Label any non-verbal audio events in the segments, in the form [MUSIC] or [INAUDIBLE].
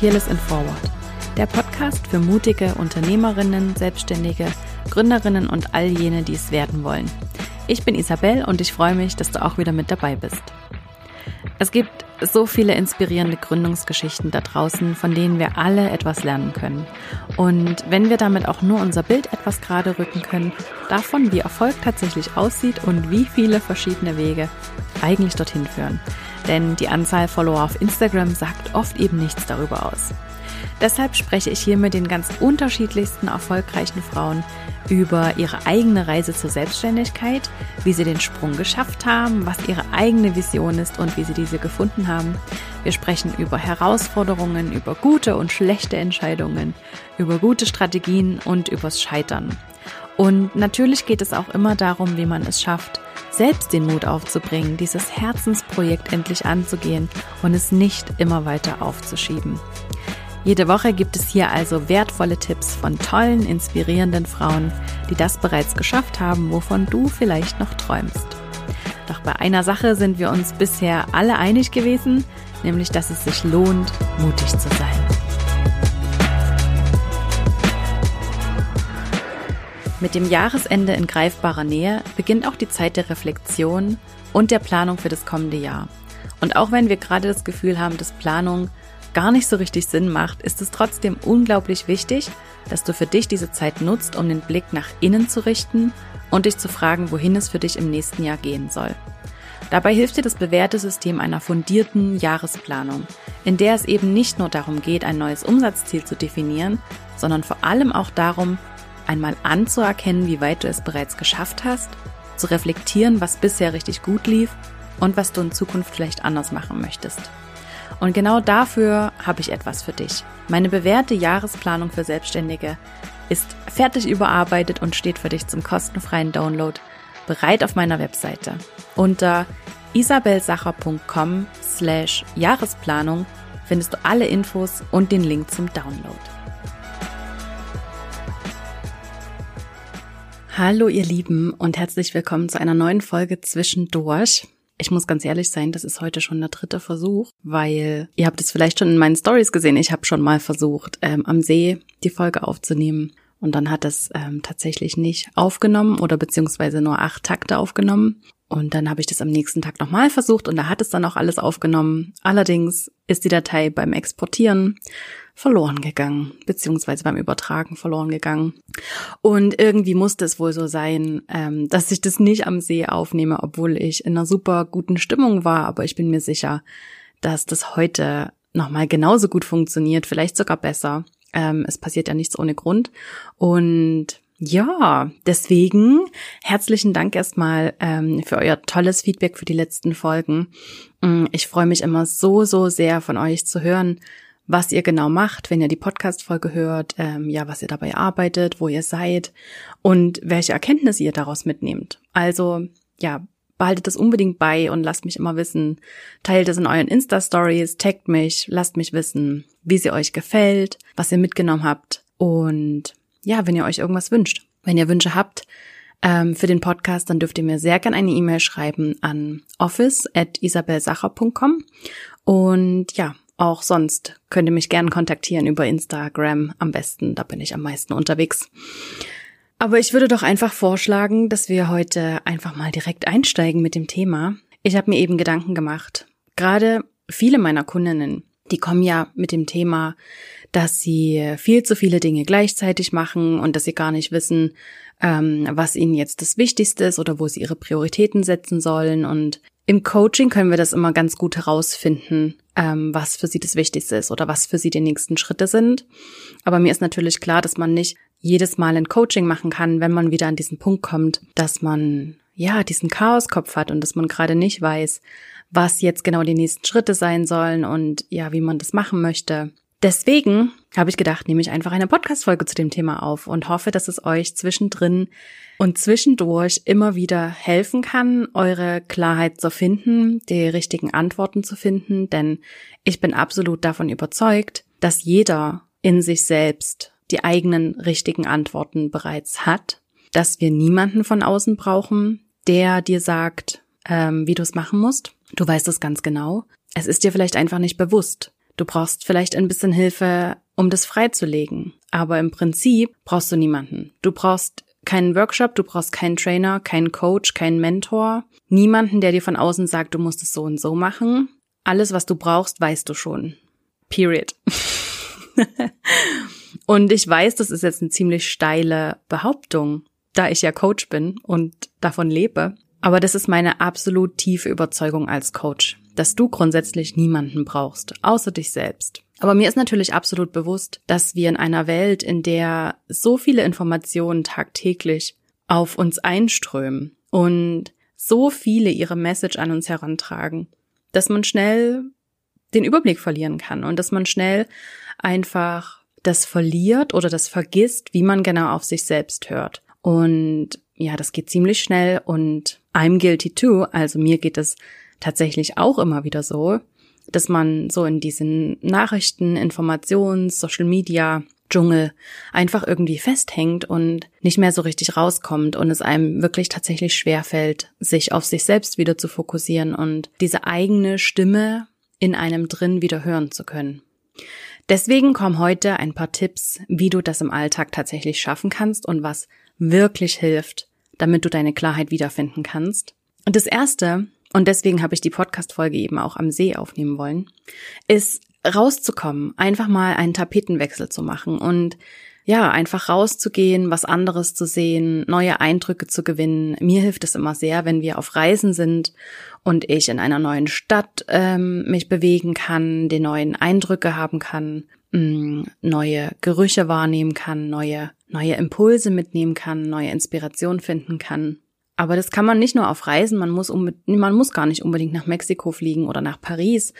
Fearless in Forward, der Podcast für mutige Unternehmerinnen, Selbstständige, Gründerinnen und all jene, die es werden wollen. Ich bin Isabel und ich freue mich, dass du auch wieder mit dabei bist. Es gibt so viele inspirierende Gründungsgeschichten da draußen, von denen wir alle etwas lernen können. Und wenn wir damit auch nur unser Bild etwas gerade rücken können, davon, wie Erfolg tatsächlich aussieht und wie viele verschiedene Wege eigentlich dorthin führen. Denn die Anzahl Follower auf Instagram sagt oft eben nichts darüber aus. Deshalb spreche ich hier mit den ganz unterschiedlichsten erfolgreichen Frauen über ihre eigene Reise zur Selbstständigkeit, wie sie den Sprung geschafft haben, was ihre eigene Vision ist und wie sie diese gefunden haben. Wir sprechen über Herausforderungen, über gute und schlechte Entscheidungen, über gute Strategien und übers Scheitern. Und natürlich geht es auch immer darum, wie man es schafft, selbst den Mut aufzubringen, dieses Herzensprojekt endlich anzugehen und es nicht immer weiter aufzuschieben. Jede Woche gibt es hier also wertvolle Tipps von tollen, inspirierenden Frauen, die das bereits geschafft haben, wovon du vielleicht noch träumst. Doch bei einer Sache sind wir uns bisher alle einig gewesen, nämlich dass es sich lohnt, mutig zu sein. Mit dem Jahresende in greifbarer Nähe beginnt auch die Zeit der Reflexion und der Planung für das kommende Jahr. Und auch wenn wir gerade das Gefühl haben, dass Planung gar nicht so richtig Sinn macht, ist es trotzdem unglaublich wichtig, dass du für dich diese Zeit nutzt, um den Blick nach innen zu richten und dich zu fragen, wohin es für dich im nächsten Jahr gehen soll. Dabei hilft dir das bewährte System einer fundierten Jahresplanung, in der es eben nicht nur darum geht, ein neues Umsatzziel zu definieren, sondern vor allem auch darum, einmal anzuerkennen, wie weit du es bereits geschafft hast, zu reflektieren, was bisher richtig gut lief und was du in Zukunft vielleicht anders machen möchtest. Und genau dafür habe ich etwas für dich. Meine bewährte Jahresplanung für Selbstständige ist fertig überarbeitet und steht für dich zum kostenfreien Download bereit auf meiner Webseite. Unter isabelsacher.com slash Jahresplanung findest du alle Infos und den Link zum Download. Hallo ihr Lieben und herzlich willkommen zu einer neuen Folge Zwischendurch. Ich muss ganz ehrlich sein, das ist heute schon der dritte Versuch, weil ihr habt es vielleicht schon in meinen Stories gesehen. Ich habe schon mal versucht, ähm, am See die Folge aufzunehmen. Und dann hat es ähm, tatsächlich nicht aufgenommen oder beziehungsweise nur acht Takte aufgenommen. Und dann habe ich das am nächsten Tag nochmal versucht und da hat es dann auch alles aufgenommen. Allerdings ist die Datei beim Exportieren verloren gegangen, beziehungsweise beim Übertragen verloren gegangen. Und irgendwie musste es wohl so sein, ähm, dass ich das nicht am See aufnehme, obwohl ich in einer super guten Stimmung war. Aber ich bin mir sicher, dass das heute nochmal genauso gut funktioniert, vielleicht sogar besser. Ähm, es passiert ja nichts ohne Grund. Und ja, deswegen herzlichen Dank erstmal ähm, für euer tolles Feedback für die letzten Folgen. Mm, ich freue mich immer so, so sehr von euch zu hören, was ihr genau macht, wenn ihr die Podcast-Folge hört, ähm, ja, was ihr dabei arbeitet, wo ihr seid und welche Erkenntnisse ihr daraus mitnehmt. Also, ja, behaltet das unbedingt bei und lasst mich immer wissen. Teilt es in euren Insta-Stories, taggt mich, lasst mich wissen, wie sie euch gefällt, was ihr mitgenommen habt und ja, wenn ihr euch irgendwas wünscht. Wenn ihr Wünsche habt, ähm, für den Podcast, dann dürft ihr mir sehr gerne eine E-Mail schreiben an office at isabelsacher.com. Und ja, auch sonst könnt ihr mich gerne kontaktieren über Instagram am besten, da bin ich am meisten unterwegs. Aber ich würde doch einfach vorschlagen, dass wir heute einfach mal direkt einsteigen mit dem Thema. Ich habe mir eben Gedanken gemacht. Gerade viele meiner Kundinnen, die kommen ja mit dem Thema, dass sie viel zu viele Dinge gleichzeitig machen und dass sie gar nicht wissen, ähm, was ihnen jetzt das Wichtigste ist oder wo sie ihre Prioritäten setzen sollen. Und im Coaching können wir das immer ganz gut herausfinden, ähm, was für sie das Wichtigste ist oder was für sie die nächsten Schritte sind. Aber mir ist natürlich klar, dass man nicht jedes Mal ein Coaching machen kann, wenn man wieder an diesen Punkt kommt, dass man ja diesen Chaoskopf hat und dass man gerade nicht weiß, was jetzt genau die nächsten Schritte sein sollen und ja, wie man das machen möchte. Deswegen habe ich gedacht, nehme ich einfach eine Podcast-Folge zu dem Thema auf und hoffe, dass es euch zwischendrin und zwischendurch immer wieder helfen kann, eure Klarheit zu finden, die richtigen Antworten zu finden, denn ich bin absolut davon überzeugt, dass jeder in sich selbst die eigenen richtigen Antworten bereits hat, dass wir niemanden von außen brauchen, der dir sagt, ähm, wie du es machen musst. Du weißt es ganz genau. Es ist dir vielleicht einfach nicht bewusst. Du brauchst vielleicht ein bisschen Hilfe, um das freizulegen. Aber im Prinzip brauchst du niemanden. Du brauchst keinen Workshop, du brauchst keinen Trainer, keinen Coach, keinen Mentor, niemanden, der dir von außen sagt, du musst es so und so machen. Alles, was du brauchst, weißt du schon. Period. [LAUGHS] und ich weiß, das ist jetzt eine ziemlich steile Behauptung, da ich ja Coach bin und davon lebe. Aber das ist meine absolut tiefe Überzeugung als Coach, dass du grundsätzlich niemanden brauchst, außer dich selbst. Aber mir ist natürlich absolut bewusst, dass wir in einer Welt, in der so viele Informationen tagtäglich auf uns einströmen und so viele ihre Message an uns herantragen, dass man schnell den Überblick verlieren kann und dass man schnell einfach das verliert oder das vergisst, wie man genau auf sich selbst hört. Und ja, das geht ziemlich schnell und I'm guilty too. Also mir geht es tatsächlich auch immer wieder so, dass man so in diesen Nachrichten, Informations, Social Media Dschungel einfach irgendwie festhängt und nicht mehr so richtig rauskommt und es einem wirklich tatsächlich schwerfällt, sich auf sich selbst wieder zu fokussieren und diese eigene Stimme in einem drin wieder hören zu können. Deswegen kommen heute ein paar Tipps, wie du das im Alltag tatsächlich schaffen kannst und was wirklich hilft, damit du deine Klarheit wiederfinden kannst. Und das erste, und deswegen habe ich die Podcast-Folge eben auch am See aufnehmen wollen, ist rauszukommen, einfach mal einen Tapetenwechsel zu machen und ja, einfach rauszugehen, was anderes zu sehen, neue Eindrücke zu gewinnen. Mir hilft es immer sehr, wenn wir auf Reisen sind und ich in einer neuen Stadt ähm, mich bewegen kann, die neuen Eindrücke haben kann, mm, neue Gerüche wahrnehmen kann, neue neue Impulse mitnehmen kann, neue Inspiration finden kann. Aber das kann man nicht nur auf Reisen, man muss, man muss gar nicht unbedingt nach Mexiko fliegen oder nach Paris.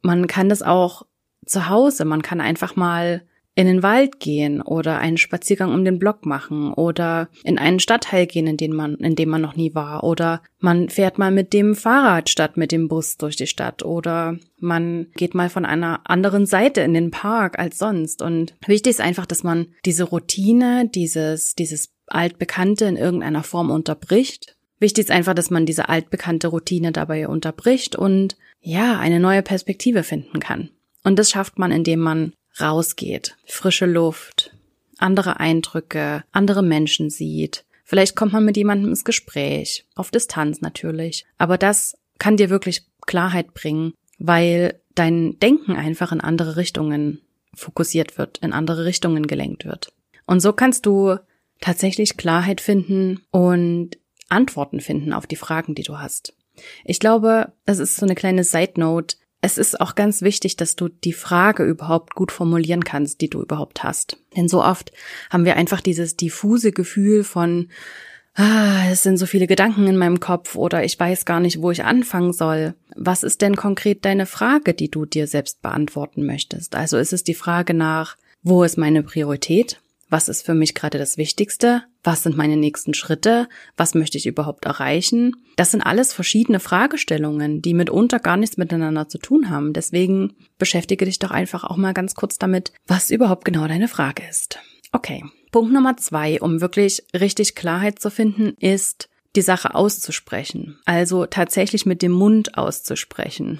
Man kann das auch zu Hause, man kann einfach mal in den Wald gehen oder einen Spaziergang um den Block machen oder in einen Stadtteil gehen, in dem man, in dem man noch nie war oder man fährt mal mit dem Fahrrad statt mit dem Bus durch die Stadt oder man geht mal von einer anderen Seite in den Park als sonst und wichtig ist einfach, dass man diese Routine, dieses, dieses altbekannte in irgendeiner Form unterbricht. Wichtig ist einfach, dass man diese altbekannte Routine dabei unterbricht und ja, eine neue Perspektive finden kann. Und das schafft man, indem man rausgeht, frische Luft, andere Eindrücke, andere Menschen sieht. Vielleicht kommt man mit jemandem ins Gespräch, auf Distanz natürlich. Aber das kann dir wirklich Klarheit bringen, weil dein Denken einfach in andere Richtungen fokussiert wird, in andere Richtungen gelenkt wird. Und so kannst du tatsächlich Klarheit finden und Antworten finden auf die Fragen, die du hast. Ich glaube, es ist so eine kleine Side Note. Es ist auch ganz wichtig, dass du die Frage überhaupt gut formulieren kannst, die du überhaupt hast. Denn so oft haben wir einfach dieses diffuse Gefühl von, ah, es sind so viele Gedanken in meinem Kopf oder ich weiß gar nicht, wo ich anfangen soll. Was ist denn konkret deine Frage, die du dir selbst beantworten möchtest? Also ist es die Frage nach, wo ist meine Priorität? Was ist für mich gerade das Wichtigste? Was sind meine nächsten Schritte? Was möchte ich überhaupt erreichen? Das sind alles verschiedene Fragestellungen, die mitunter gar nichts miteinander zu tun haben. Deswegen beschäftige dich doch einfach auch mal ganz kurz damit, was überhaupt genau deine Frage ist. Okay. Punkt Nummer zwei, um wirklich richtig Klarheit zu finden, ist, die Sache auszusprechen. Also tatsächlich mit dem Mund auszusprechen.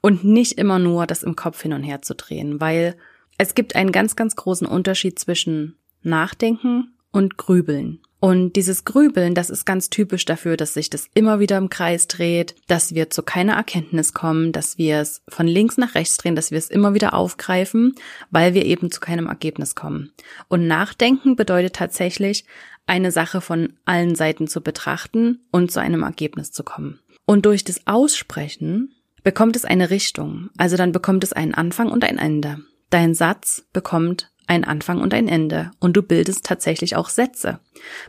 Und nicht immer nur das im Kopf hin und her zu drehen, weil es gibt einen ganz, ganz großen Unterschied zwischen Nachdenken und Grübeln. Und dieses Grübeln, das ist ganz typisch dafür, dass sich das immer wieder im Kreis dreht, dass wir zu keiner Erkenntnis kommen, dass wir es von links nach rechts drehen, dass wir es immer wieder aufgreifen, weil wir eben zu keinem Ergebnis kommen. Und Nachdenken bedeutet tatsächlich, eine Sache von allen Seiten zu betrachten und zu einem Ergebnis zu kommen. Und durch das Aussprechen bekommt es eine Richtung, also dann bekommt es einen Anfang und ein Ende. Dein Satz bekommt ein Anfang und ein Ende und du bildest tatsächlich auch Sätze.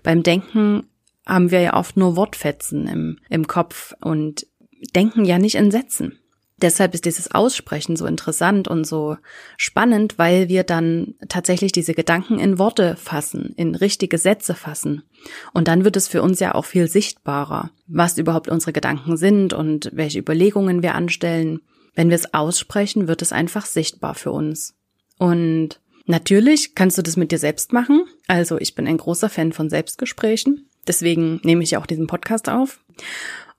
Beim Denken haben wir ja oft nur Wortfetzen im, im Kopf und denken ja nicht in Sätzen. Deshalb ist dieses Aussprechen so interessant und so spannend, weil wir dann tatsächlich diese Gedanken in Worte fassen, in richtige Sätze fassen. Und dann wird es für uns ja auch viel sichtbarer, was überhaupt unsere Gedanken sind und welche Überlegungen wir anstellen. Wenn wir es aussprechen, wird es einfach sichtbar für uns. Und natürlich kannst du das mit dir selbst machen. Also ich bin ein großer Fan von Selbstgesprächen. Deswegen nehme ich auch diesen Podcast auf.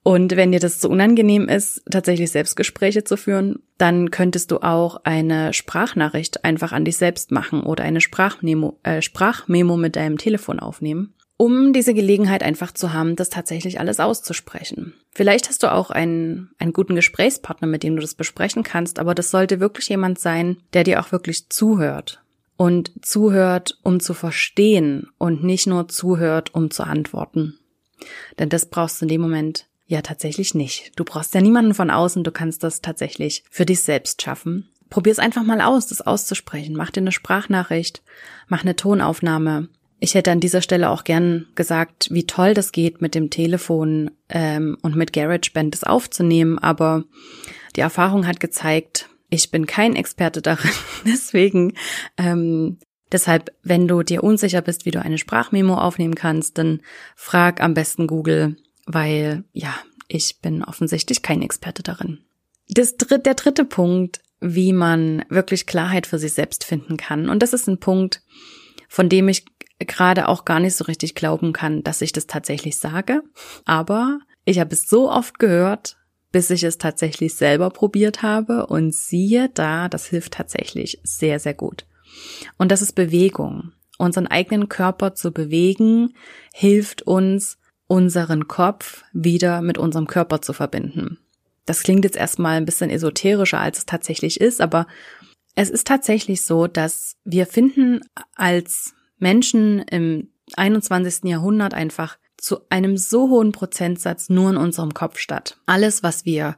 Und wenn dir das zu unangenehm ist, tatsächlich Selbstgespräche zu führen, dann könntest du auch eine Sprachnachricht einfach an dich selbst machen oder eine Sprachmemo, äh, Sprachmemo mit deinem Telefon aufnehmen, um diese Gelegenheit einfach zu haben, das tatsächlich alles auszusprechen. Vielleicht hast du auch einen, einen guten Gesprächspartner, mit dem du das besprechen kannst, aber das sollte wirklich jemand sein, der dir auch wirklich zuhört und zuhört, um zu verstehen und nicht nur zuhört, um zu antworten. Denn das brauchst du in dem Moment ja, tatsächlich nicht. Du brauchst ja niemanden von außen, du kannst das tatsächlich für dich selbst schaffen. Probier es einfach mal aus, das auszusprechen. Mach dir eine Sprachnachricht, mach eine Tonaufnahme. Ich hätte an dieser Stelle auch gern gesagt, wie toll das geht, mit dem Telefon ähm, und mit GarageBand das aufzunehmen, aber die Erfahrung hat gezeigt, ich bin kein Experte darin. [LAUGHS] Deswegen ähm, Deshalb, wenn du dir unsicher bist, wie du eine Sprachmemo aufnehmen kannst, dann frag am besten Google, weil ja, ich bin offensichtlich kein Experte darin. Das dritt, der dritte Punkt, wie man wirklich Klarheit für sich selbst finden kann. Und das ist ein Punkt, von dem ich gerade auch gar nicht so richtig glauben kann, dass ich das tatsächlich sage. Aber ich habe es so oft gehört, bis ich es tatsächlich selber probiert habe und siehe da, das hilft tatsächlich sehr, sehr gut. Und das ist Bewegung. Unseren eigenen Körper zu bewegen hilft uns, unseren Kopf wieder mit unserem Körper zu verbinden. Das klingt jetzt erstmal ein bisschen esoterischer, als es tatsächlich ist, aber es ist tatsächlich so, dass wir finden als Menschen im 21. Jahrhundert einfach zu einem so hohen Prozentsatz nur in unserem Kopf statt. Alles, was wir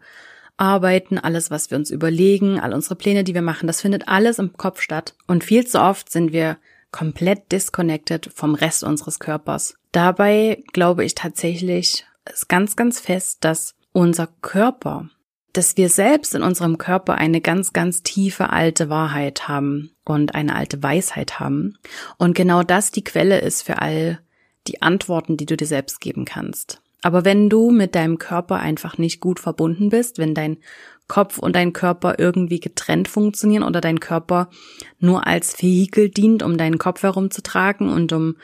arbeiten, alles, was wir uns überlegen, all unsere Pläne, die wir machen, das findet alles im Kopf statt. Und viel zu oft sind wir komplett disconnected vom Rest unseres Körpers. Dabei glaube ich tatsächlich ist ganz, ganz fest, dass unser Körper, dass wir selbst in unserem Körper eine ganz, ganz tiefe alte Wahrheit haben und eine alte Weisheit haben. Und genau das die Quelle ist für all die Antworten, die du dir selbst geben kannst. Aber wenn du mit deinem Körper einfach nicht gut verbunden bist, wenn dein Kopf und dein Körper irgendwie getrennt funktionieren oder dein Körper nur als Vehikel dient, um deinen Kopf herumzutragen und um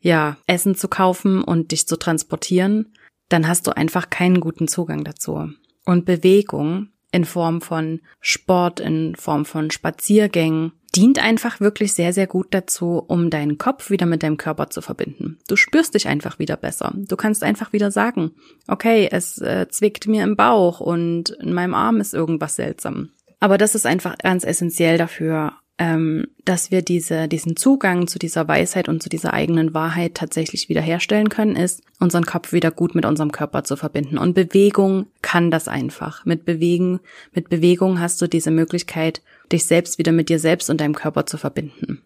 ja, Essen zu kaufen und dich zu transportieren, dann hast du einfach keinen guten Zugang dazu. Und Bewegung in Form von Sport, in Form von Spaziergängen, dient einfach wirklich sehr, sehr gut dazu, um deinen Kopf wieder mit deinem Körper zu verbinden. Du spürst dich einfach wieder besser. Du kannst einfach wieder sagen, okay, es äh, zwickt mir im Bauch und in meinem Arm ist irgendwas seltsam. Aber das ist einfach ganz essentiell dafür, ähm, dass wir diese, diesen Zugang zu dieser Weisheit und zu dieser eigenen Wahrheit tatsächlich wiederherstellen können, ist, unseren Kopf wieder gut mit unserem Körper zu verbinden. Und Bewegung kann das einfach. Mit Bewegen, mit Bewegung hast du diese Möglichkeit, dich selbst wieder mit dir selbst und deinem Körper zu verbinden.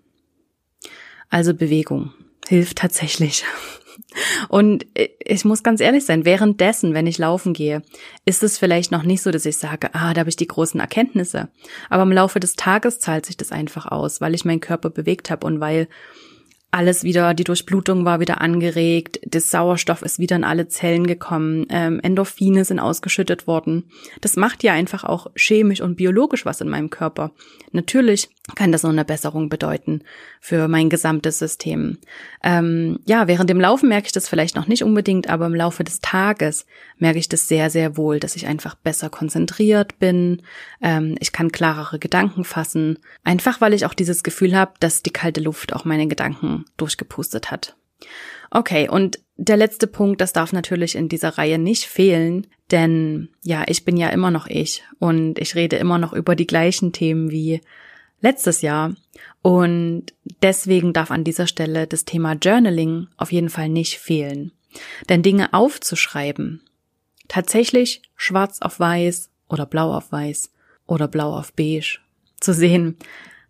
Also Bewegung hilft tatsächlich. Und ich muss ganz ehrlich sein, währenddessen, wenn ich laufen gehe, ist es vielleicht noch nicht so, dass ich sage, ah, da habe ich die großen Erkenntnisse. Aber im Laufe des Tages zahlt sich das einfach aus, weil ich meinen Körper bewegt habe und weil alles wieder, die Durchblutung war wieder angeregt, das Sauerstoff ist wieder in alle Zellen gekommen, ähm, Endorphine sind ausgeschüttet worden. Das macht ja einfach auch chemisch und biologisch was in meinem Körper. Natürlich kann das noch eine Besserung bedeuten für mein gesamtes System. Ähm, ja, während dem Laufen merke ich das vielleicht noch nicht unbedingt, aber im Laufe des Tages merke ich das sehr, sehr wohl, dass ich einfach besser konzentriert bin. Ähm, ich kann klarere Gedanken fassen. Einfach weil ich auch dieses Gefühl habe, dass die kalte Luft auch meine Gedanken durchgepustet hat. Okay, und der letzte Punkt, das darf natürlich in dieser Reihe nicht fehlen, denn ja, ich bin ja immer noch ich und ich rede immer noch über die gleichen Themen wie letztes Jahr. Und deswegen darf an dieser Stelle das Thema Journaling auf jeden Fall nicht fehlen. Denn Dinge aufzuschreiben, tatsächlich schwarz auf weiß oder blau auf weiß oder blau auf beige zu sehen,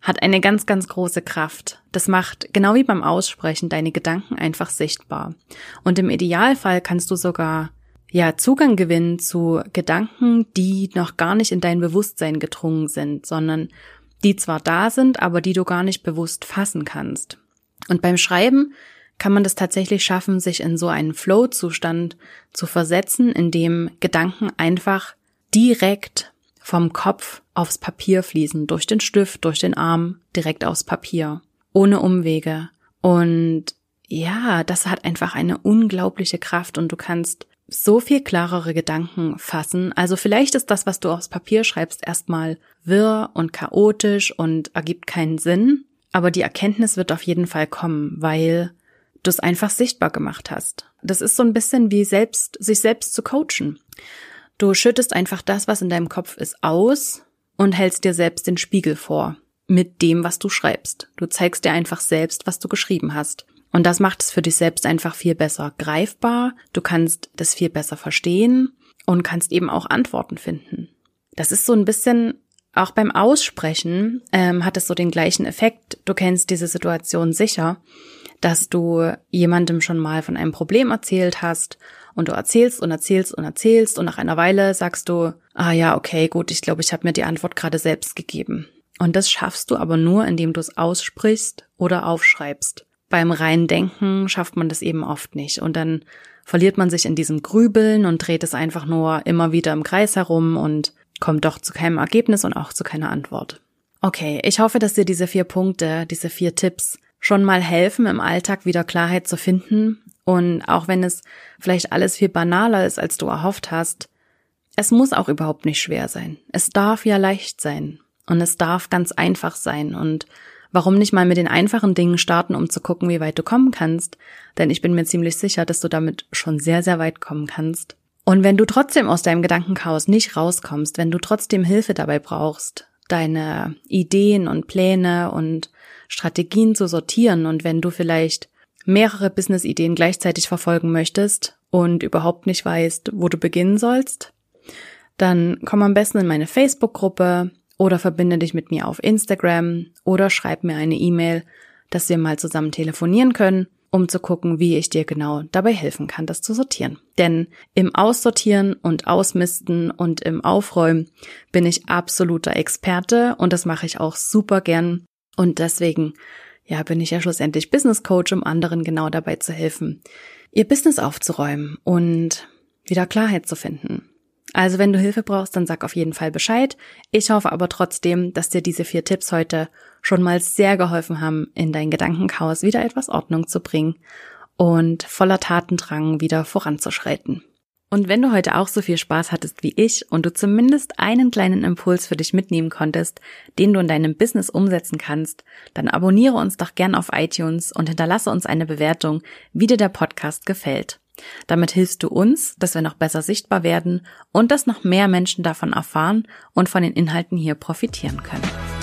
hat eine ganz, ganz große Kraft. Das macht, genau wie beim Aussprechen, deine Gedanken einfach sichtbar. Und im Idealfall kannst du sogar ja, Zugang gewinnen zu Gedanken, die noch gar nicht in dein Bewusstsein gedrungen sind, sondern die zwar da sind, aber die du gar nicht bewusst fassen kannst. Und beim Schreiben kann man das tatsächlich schaffen, sich in so einen Flow-Zustand zu versetzen, in dem Gedanken einfach direkt vom Kopf aufs Papier fließen, durch den Stift, durch den Arm, direkt aufs Papier, ohne Umwege. Und ja, das hat einfach eine unglaubliche Kraft und du kannst so viel klarere Gedanken fassen. Also vielleicht ist das, was du aufs Papier schreibst, erstmal wirr und chaotisch und ergibt keinen Sinn. Aber die Erkenntnis wird auf jeden Fall kommen, weil du es einfach sichtbar gemacht hast. Das ist so ein bisschen wie selbst, sich selbst zu coachen. Du schüttest einfach das, was in deinem Kopf ist, aus und hältst dir selbst den Spiegel vor mit dem, was du schreibst. Du zeigst dir einfach selbst, was du geschrieben hast. Und das macht es für dich selbst einfach viel besser greifbar. Du kannst das viel besser verstehen und kannst eben auch Antworten finden. Das ist so ein bisschen auch beim Aussprechen ähm, hat es so den gleichen Effekt. Du kennst diese Situation sicher, dass du jemandem schon mal von einem Problem erzählt hast und du erzählst und erzählst und erzählst und nach einer Weile sagst du, ah ja, okay, gut, ich glaube, ich habe mir die Antwort gerade selbst gegeben. Und das schaffst du aber nur, indem du es aussprichst oder aufschreibst beim reinen Denken schafft man das eben oft nicht. Und dann verliert man sich in diesem Grübeln und dreht es einfach nur immer wieder im Kreis herum und kommt doch zu keinem Ergebnis und auch zu keiner Antwort. Okay, ich hoffe, dass dir diese vier Punkte, diese vier Tipps schon mal helfen, im Alltag wieder Klarheit zu finden. Und auch wenn es vielleicht alles viel banaler ist, als du erhofft hast, es muss auch überhaupt nicht schwer sein. Es darf ja leicht sein. Und es darf ganz einfach sein. Und Warum nicht mal mit den einfachen Dingen starten, um zu gucken, wie weit du kommen kannst? Denn ich bin mir ziemlich sicher, dass du damit schon sehr, sehr weit kommen kannst. Und wenn du trotzdem aus deinem Gedankenchaos nicht rauskommst, wenn du trotzdem Hilfe dabei brauchst, deine Ideen und Pläne und Strategien zu sortieren und wenn du vielleicht mehrere Business-Ideen gleichzeitig verfolgen möchtest und überhaupt nicht weißt, wo du beginnen sollst, dann komm am besten in meine Facebook-Gruppe oder verbinde dich mit mir auf Instagram oder schreib mir eine E-Mail, dass wir mal zusammen telefonieren können, um zu gucken, wie ich dir genau dabei helfen kann, das zu sortieren. Denn im Aussortieren und Ausmisten und im Aufräumen bin ich absoluter Experte und das mache ich auch super gern. Und deswegen, ja, bin ich ja schlussendlich Business Coach, um anderen genau dabei zu helfen, ihr Business aufzuräumen und wieder Klarheit zu finden. Also wenn du Hilfe brauchst, dann sag auf jeden Fall Bescheid. Ich hoffe aber trotzdem, dass dir diese vier Tipps heute schon mal sehr geholfen haben, in dein Gedankenchaos wieder etwas Ordnung zu bringen und voller Tatendrang wieder voranzuschreiten. Und wenn du heute auch so viel Spaß hattest wie ich und du zumindest einen kleinen Impuls für dich mitnehmen konntest, den du in deinem Business umsetzen kannst, dann abonniere uns doch gern auf iTunes und hinterlasse uns eine Bewertung, wie dir der Podcast gefällt. Damit hilfst du uns, dass wir noch besser sichtbar werden und dass noch mehr Menschen davon erfahren und von den Inhalten hier profitieren können.